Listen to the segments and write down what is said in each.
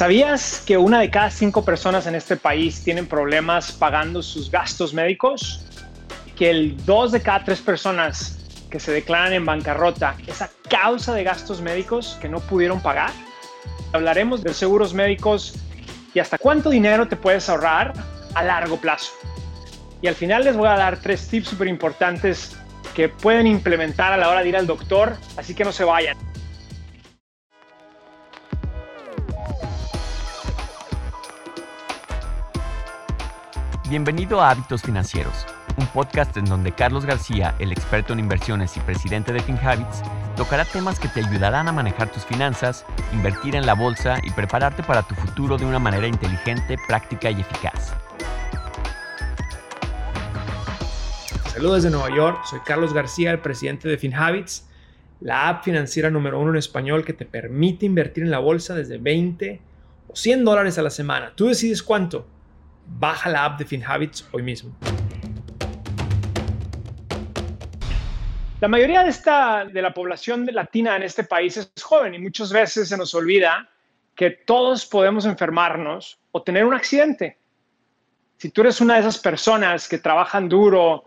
¿Sabías que una de cada cinco personas en este país tienen problemas pagando sus gastos médicos? Que el dos de cada tres personas que se declaran en bancarrota es a causa de gastos médicos que no pudieron pagar. Hablaremos de seguros médicos y hasta cuánto dinero te puedes ahorrar a largo plazo. Y al final les voy a dar tres tips súper importantes que pueden implementar a la hora de ir al doctor, así que no se vayan. Bienvenido a Hábitos Financieros, un podcast en donde Carlos García, el experto en inversiones y presidente de FinHabits, tocará temas que te ayudarán a manejar tus finanzas, invertir en la bolsa y prepararte para tu futuro de una manera inteligente, práctica y eficaz. Saludos desde Nueva York, soy Carlos García, el presidente de FinHabits, la app financiera número uno en español que te permite invertir en la bolsa desde 20 o 100 dólares a la semana. Tú decides cuánto baja la app de FinHabits hoy mismo. La mayoría de, esta, de la población latina en este país es joven y muchas veces se nos olvida que todos podemos enfermarnos o tener un accidente. Si tú eres una de esas personas que trabajan duro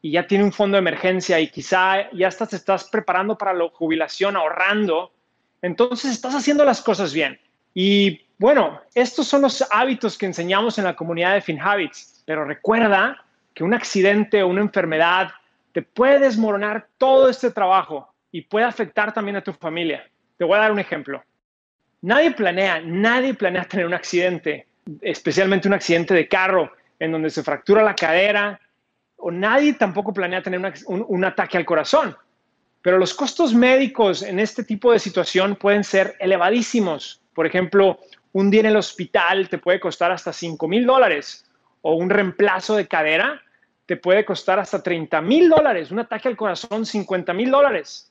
y ya tiene un fondo de emergencia y quizá ya estás, estás preparando para la jubilación, ahorrando, entonces estás haciendo las cosas bien. Y bueno, estos son los hábitos que enseñamos en la comunidad de FinHabits, pero recuerda que un accidente o una enfermedad te puede desmoronar todo este trabajo y puede afectar también a tu familia. Te voy a dar un ejemplo. Nadie planea, nadie planea tener un accidente, especialmente un accidente de carro en donde se fractura la cadera, o nadie tampoco planea tener un, un ataque al corazón. Pero los costos médicos en este tipo de situación pueden ser elevadísimos. Por ejemplo, un día en el hospital te puede costar hasta 5 mil dólares o un reemplazo de cadera te puede costar hasta 30 mil dólares, un ataque al corazón 50 mil dólares.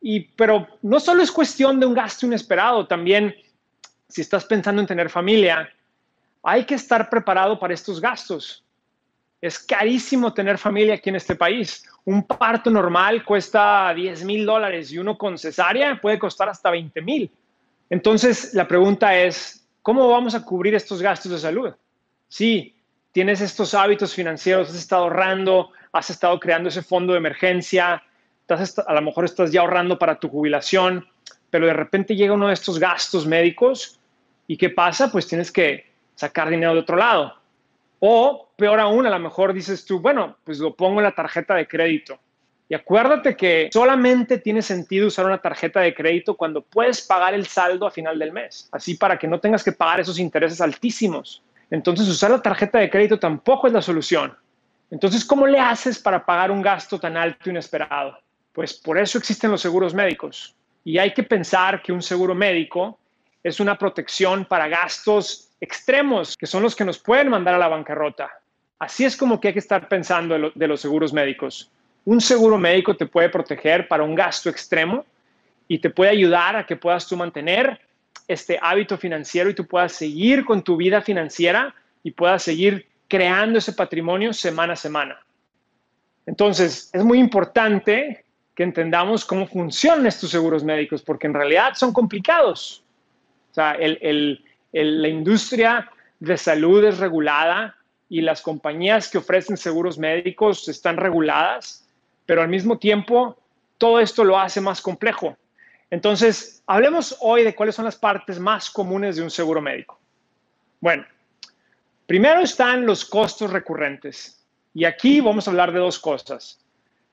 Y, pero no solo es cuestión de un gasto inesperado, también si estás pensando en tener familia, hay que estar preparado para estos gastos. Es carísimo tener familia aquí en este país. Un parto normal cuesta 10 mil dólares y uno con cesárea puede costar hasta 20 mil. Entonces, la pregunta es, ¿cómo vamos a cubrir estos gastos de salud? Si tienes estos hábitos financieros, has estado ahorrando, has estado creando ese fondo de emergencia, a lo mejor estás ya ahorrando para tu jubilación, pero de repente llega uno de estos gastos médicos y ¿qué pasa? Pues tienes que sacar dinero de otro lado. O peor aún, a lo mejor dices tú, bueno, pues lo pongo en la tarjeta de crédito y acuérdate que solamente tiene sentido usar una tarjeta de crédito cuando puedes pagar el saldo a final del mes, así para que no tengas que pagar esos intereses altísimos. Entonces usar la tarjeta de crédito tampoco es la solución. Entonces, ¿cómo le haces para pagar un gasto tan alto e inesperado? Pues por eso existen los seguros médicos. Y hay que pensar que un seguro médico es una protección para gastos extremos, que son los que nos pueden mandar a la bancarrota. Así es como que hay que estar pensando de los seguros médicos. Un seguro médico te puede proteger para un gasto extremo y te puede ayudar a que puedas tú mantener este hábito financiero y tú puedas seguir con tu vida financiera y puedas seguir creando ese patrimonio semana a semana. Entonces, es muy importante que entendamos cómo funcionan estos seguros médicos, porque en realidad son complicados. O sea, la industria de salud es regulada y las compañías que ofrecen seguros médicos están reguladas pero al mismo tiempo todo esto lo hace más complejo. Entonces, hablemos hoy de cuáles son las partes más comunes de un seguro médico. Bueno, primero están los costos recurrentes. Y aquí vamos a hablar de dos cosas.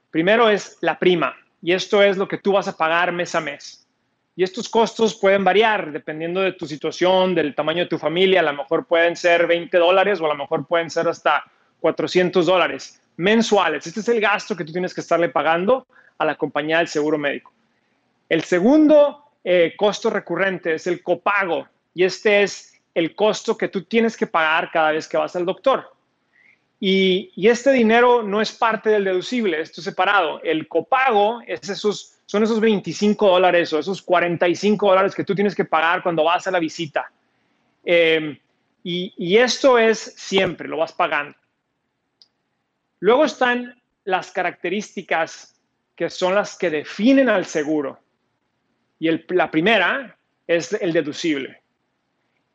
Primero es la prima, y esto es lo que tú vas a pagar mes a mes. Y estos costos pueden variar dependiendo de tu situación, del tamaño de tu familia. A lo mejor pueden ser 20 dólares o a lo mejor pueden ser hasta 400 dólares mensuales. Este es el gasto que tú tienes que estarle pagando a la compañía del seguro médico. El segundo eh, costo recurrente es el copago y este es el costo que tú tienes que pagar cada vez que vas al doctor. Y, este dinero no es parte del deducible, esto es separado. El copago es esos, son esos 25 dólares o esos 45 dólares que tú tienes que pagar cuando vas a la visita. Eh, y esto es siempre, lo vas pagando. Luego están las características que son las que definen al seguro. Y la primera es el deducible.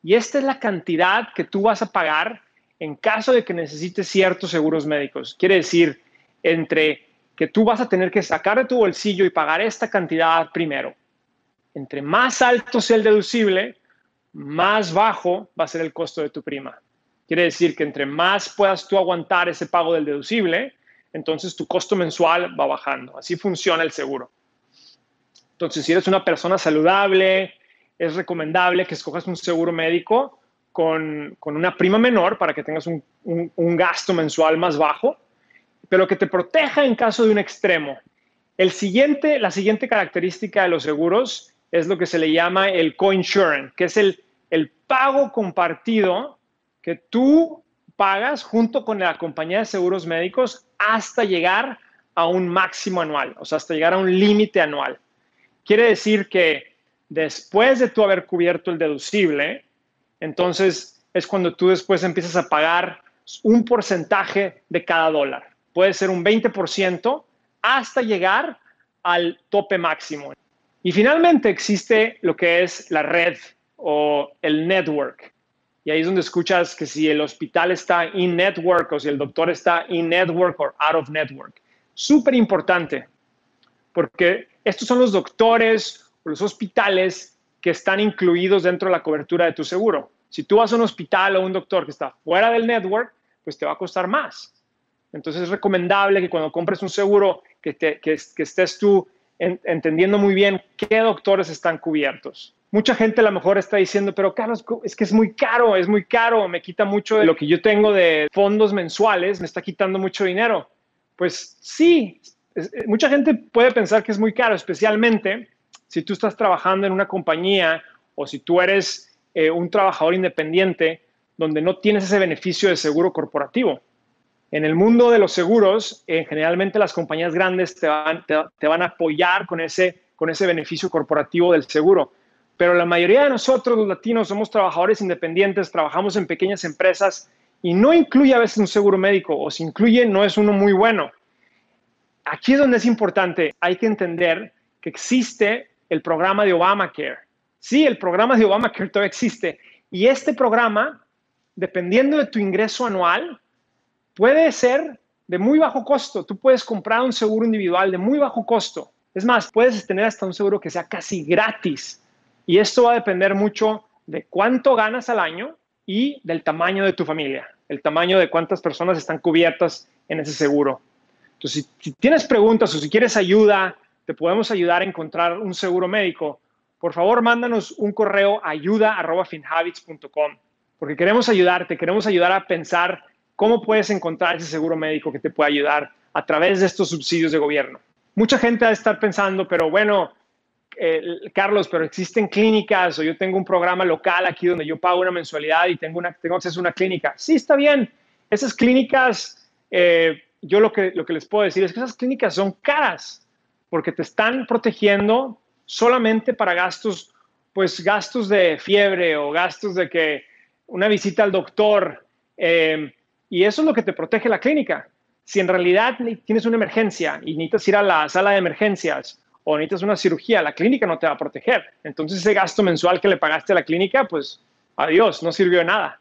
Y esta es la cantidad que tú vas a pagar en caso de que necesites ciertos seguros médicos. Quiere decir, entre que tú vas a tener que sacar de tu bolsillo y pagar esta cantidad primero. Entre más alto sea el deducible, más bajo va a ser el costo de tu prima. Quiere decir que entre más puedas tú aguantar ese pago del deducible, entonces tu costo mensual va bajando. Así funciona el seguro. Entonces, si eres una persona saludable, es recomendable que escojas un seguro médico con, una prima menor para que tengas un, gasto mensual más bajo, pero que te proteja en caso de un extremo. El siguiente, la siguiente característica de los seguros es lo que se le llama el coinsurance, que es el, el pago compartido que tú pagas junto con la compañía de seguros médicos hasta llegar a un máximo anual, o sea, hasta llegar a un límite anual. Quiere decir que después de tú haber cubierto el deducible, entonces es cuando tú después empiezas a pagar un porcentaje de cada dólar. Puede ser un 20% hasta llegar al tope máximo. Y finalmente existe lo que es la red o el network. Y ahí es donde escuchas que si el hospital está in network o si el doctor está in network o out of network. Súper importante, porque estos son los doctores o los hospitales que están incluidos dentro de la cobertura de tu seguro. Si tú vas a un hospital o un doctor que está fuera del network, pues te va a costar más. Entonces es recomendable que cuando compres un seguro, que, que, estés tú entendiendo muy bien qué doctores están cubiertos mucha gente a lo mejor está diciendo, pero Carlos, es que es muy caro, es muy caro, me quita mucho de lo que yo tengo de fondos mensuales, me está quitando mucho dinero. Pues sí, eh, mucha gente puede pensar que es muy caro, especialmente si tú estás trabajando en una compañía o si tú eres eh, un trabajador independiente donde no tienes ese beneficio de seguro corporativo. En el mundo de los seguros, eh, generalmente las compañías grandes te van, te van a apoyar con ese, con ese beneficio corporativo del seguro pero la mayoría de nosotros los latinos somos trabajadores independientes, trabajamos en pequeñas empresas y no incluye a veces un seguro médico o si incluye no es uno muy bueno. Aquí es donde es importante, hay que entender que existe el programa de Obamacare. Sí, el programa de Obamacare todavía existe y este programa, dependiendo de tu ingreso anual, puede ser de muy bajo costo. Tú puedes comprar un seguro individual de muy bajo costo. Es más, puedes tener hasta un seguro que sea casi gratis y esto va a depender mucho de cuánto ganas al año y del tamaño de tu familia, el tamaño de cuántas personas están cubiertas en ese seguro. Entonces, si, tienes preguntas o si quieres ayuda, te podemos ayudar a encontrar un seguro médico, por favor, mándanos un correo ayuda.finhabits.com, porque queremos ayudarte, queremos ayudar a pensar cómo puedes encontrar ese seguro médico que te pueda ayudar a través de estos subsidios de gobierno. Mucha gente va a estar pensando, pero bueno, eh, Carlos, pero existen clínicas o yo tengo un programa local aquí donde yo pago una mensualidad y tengo, una, acceso a una clínica. Sí, está bien. Esas clínicas, eh, yo lo que, les puedo decir es que esas clínicas son caras porque te están protegiendo solamente para gastos, pues gastos de fiebre o gastos de que una visita al doctor. Eh, y eso es lo que te protege la clínica. Si en realidad tienes una emergencia y necesitas ir a la sala de emergencias o necesitas una cirugía, la clínica no te va a proteger. Entonces ese gasto mensual que le pagaste a la clínica, pues adiós, no sirvió de nada.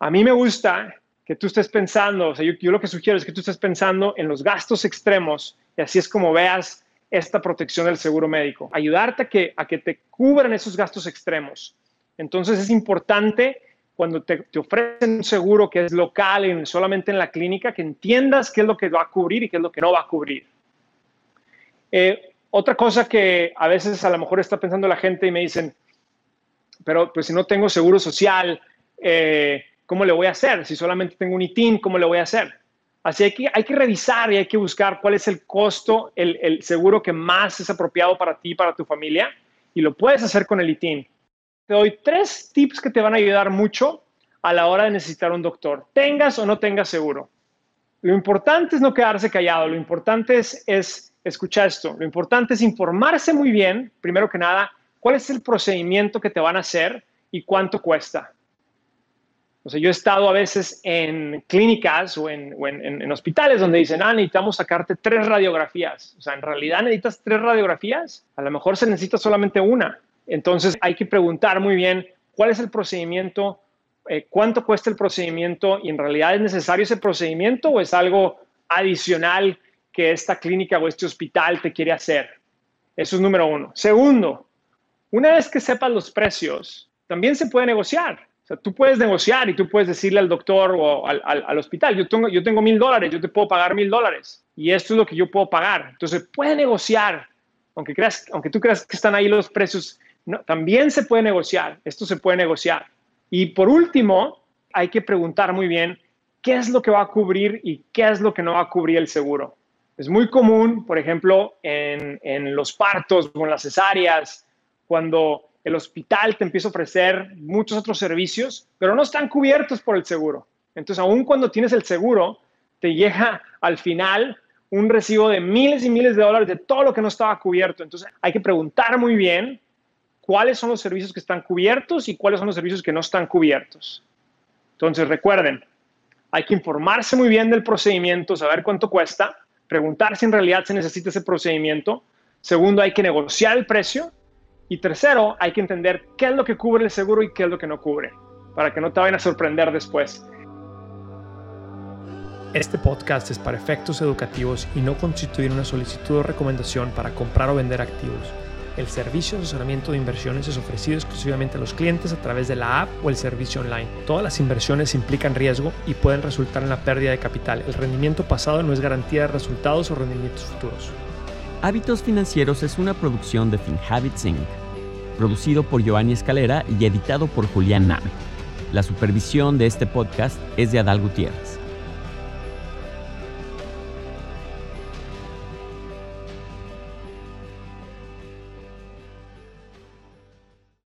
A mí me gusta que tú estés pensando, o sea, yo, lo que sugiero es que tú estés pensando en los gastos extremos y así es como veas esta protección del seguro médico, ayudarte a que, a que te cubran esos gastos extremos. Entonces es importante cuando te, te, ofrecen un seguro que es local y solamente en la clínica, que entiendas qué es lo que va a cubrir y qué es lo que no va a cubrir. Eh, otra cosa que a veces a lo mejor está pensando la gente y me dicen, pero pues si no tengo seguro social, eh, ¿cómo le voy a hacer? Si solamente tengo un ITIN, ¿cómo le voy a hacer? Así hay que, hay que revisar y hay que buscar cuál es el costo, el, seguro que más es apropiado para ti y para tu familia y lo puedes hacer con el ITIN. Te doy tres tips que te van a ayudar mucho a la hora de necesitar un doctor, tengas o no tengas seguro. Lo importante es no quedarse callado, lo importante es escucha esto, lo importante es informarse muy bien, primero que nada, cuál es el procedimiento que te van a hacer y cuánto cuesta. O sea, yo he estado a veces en clínicas o en, hospitales donde dicen, ah, necesitamos sacarte tres radiografías. O sea, en realidad necesitas tres radiografías. A lo mejor se necesita solamente una. Entonces hay que preguntar muy bien cuál es el procedimiento, eh, cuánto cuesta el procedimiento y en realidad es necesario ese procedimiento o es algo adicional que esta clínica o este hospital te quiere hacer. Eso es número uno. Segundo, una vez que sepas los precios, también se puede negociar. O sea, tú puedes negociar y tú puedes decirle al doctor o al, al, hospital, yo tengo, yo mil dólares, yo te puedo pagar mil dólares y esto es lo que yo puedo pagar. Entonces, puede negociar, aunque, creas, aunque tú creas que están ahí los precios, también se puede negociar, esto se puede negociar. Y por último, hay que preguntar muy bien qué es lo que va a cubrir y qué es lo que no va a cubrir el seguro. Es muy común, por ejemplo, en, los partos o en las cesáreas, cuando el hospital te empieza a ofrecer muchos otros servicios, pero no están cubiertos por el seguro. Entonces, aun cuando tienes el seguro, te llega al final un recibo de miles y miles de dólares de todo lo que no estaba cubierto. Entonces, hay que preguntar muy bien cuáles son los servicios que están cubiertos y cuáles son los servicios que no están cubiertos. Entonces, recuerden, hay que informarse muy bien del procedimiento, saber cuánto cuesta, preguntar si en realidad se necesita ese procedimiento. Segundo, hay que negociar el precio y tercero, hay que entender qué es lo que cubre el seguro y qué es lo que no cubre, para que no te vayan a sorprender después. Este podcast es para efectos educativos y no constituye una solicitud o recomendación para comprar o vender activos. El servicio de asesoramiento de inversiones es ofrecido exclusivamente a los clientes a través de la app o el servicio online. Todas las inversiones implican riesgo y pueden resultar en la pérdida de capital. El rendimiento pasado no es garantía de resultados o rendimientos futuros. Hábitos Financieros es una producción de FinHabits Inc., producido por Giovanni Escalera y editado por Julián Nave. La supervisión de este podcast es de Adal Gutiérrez.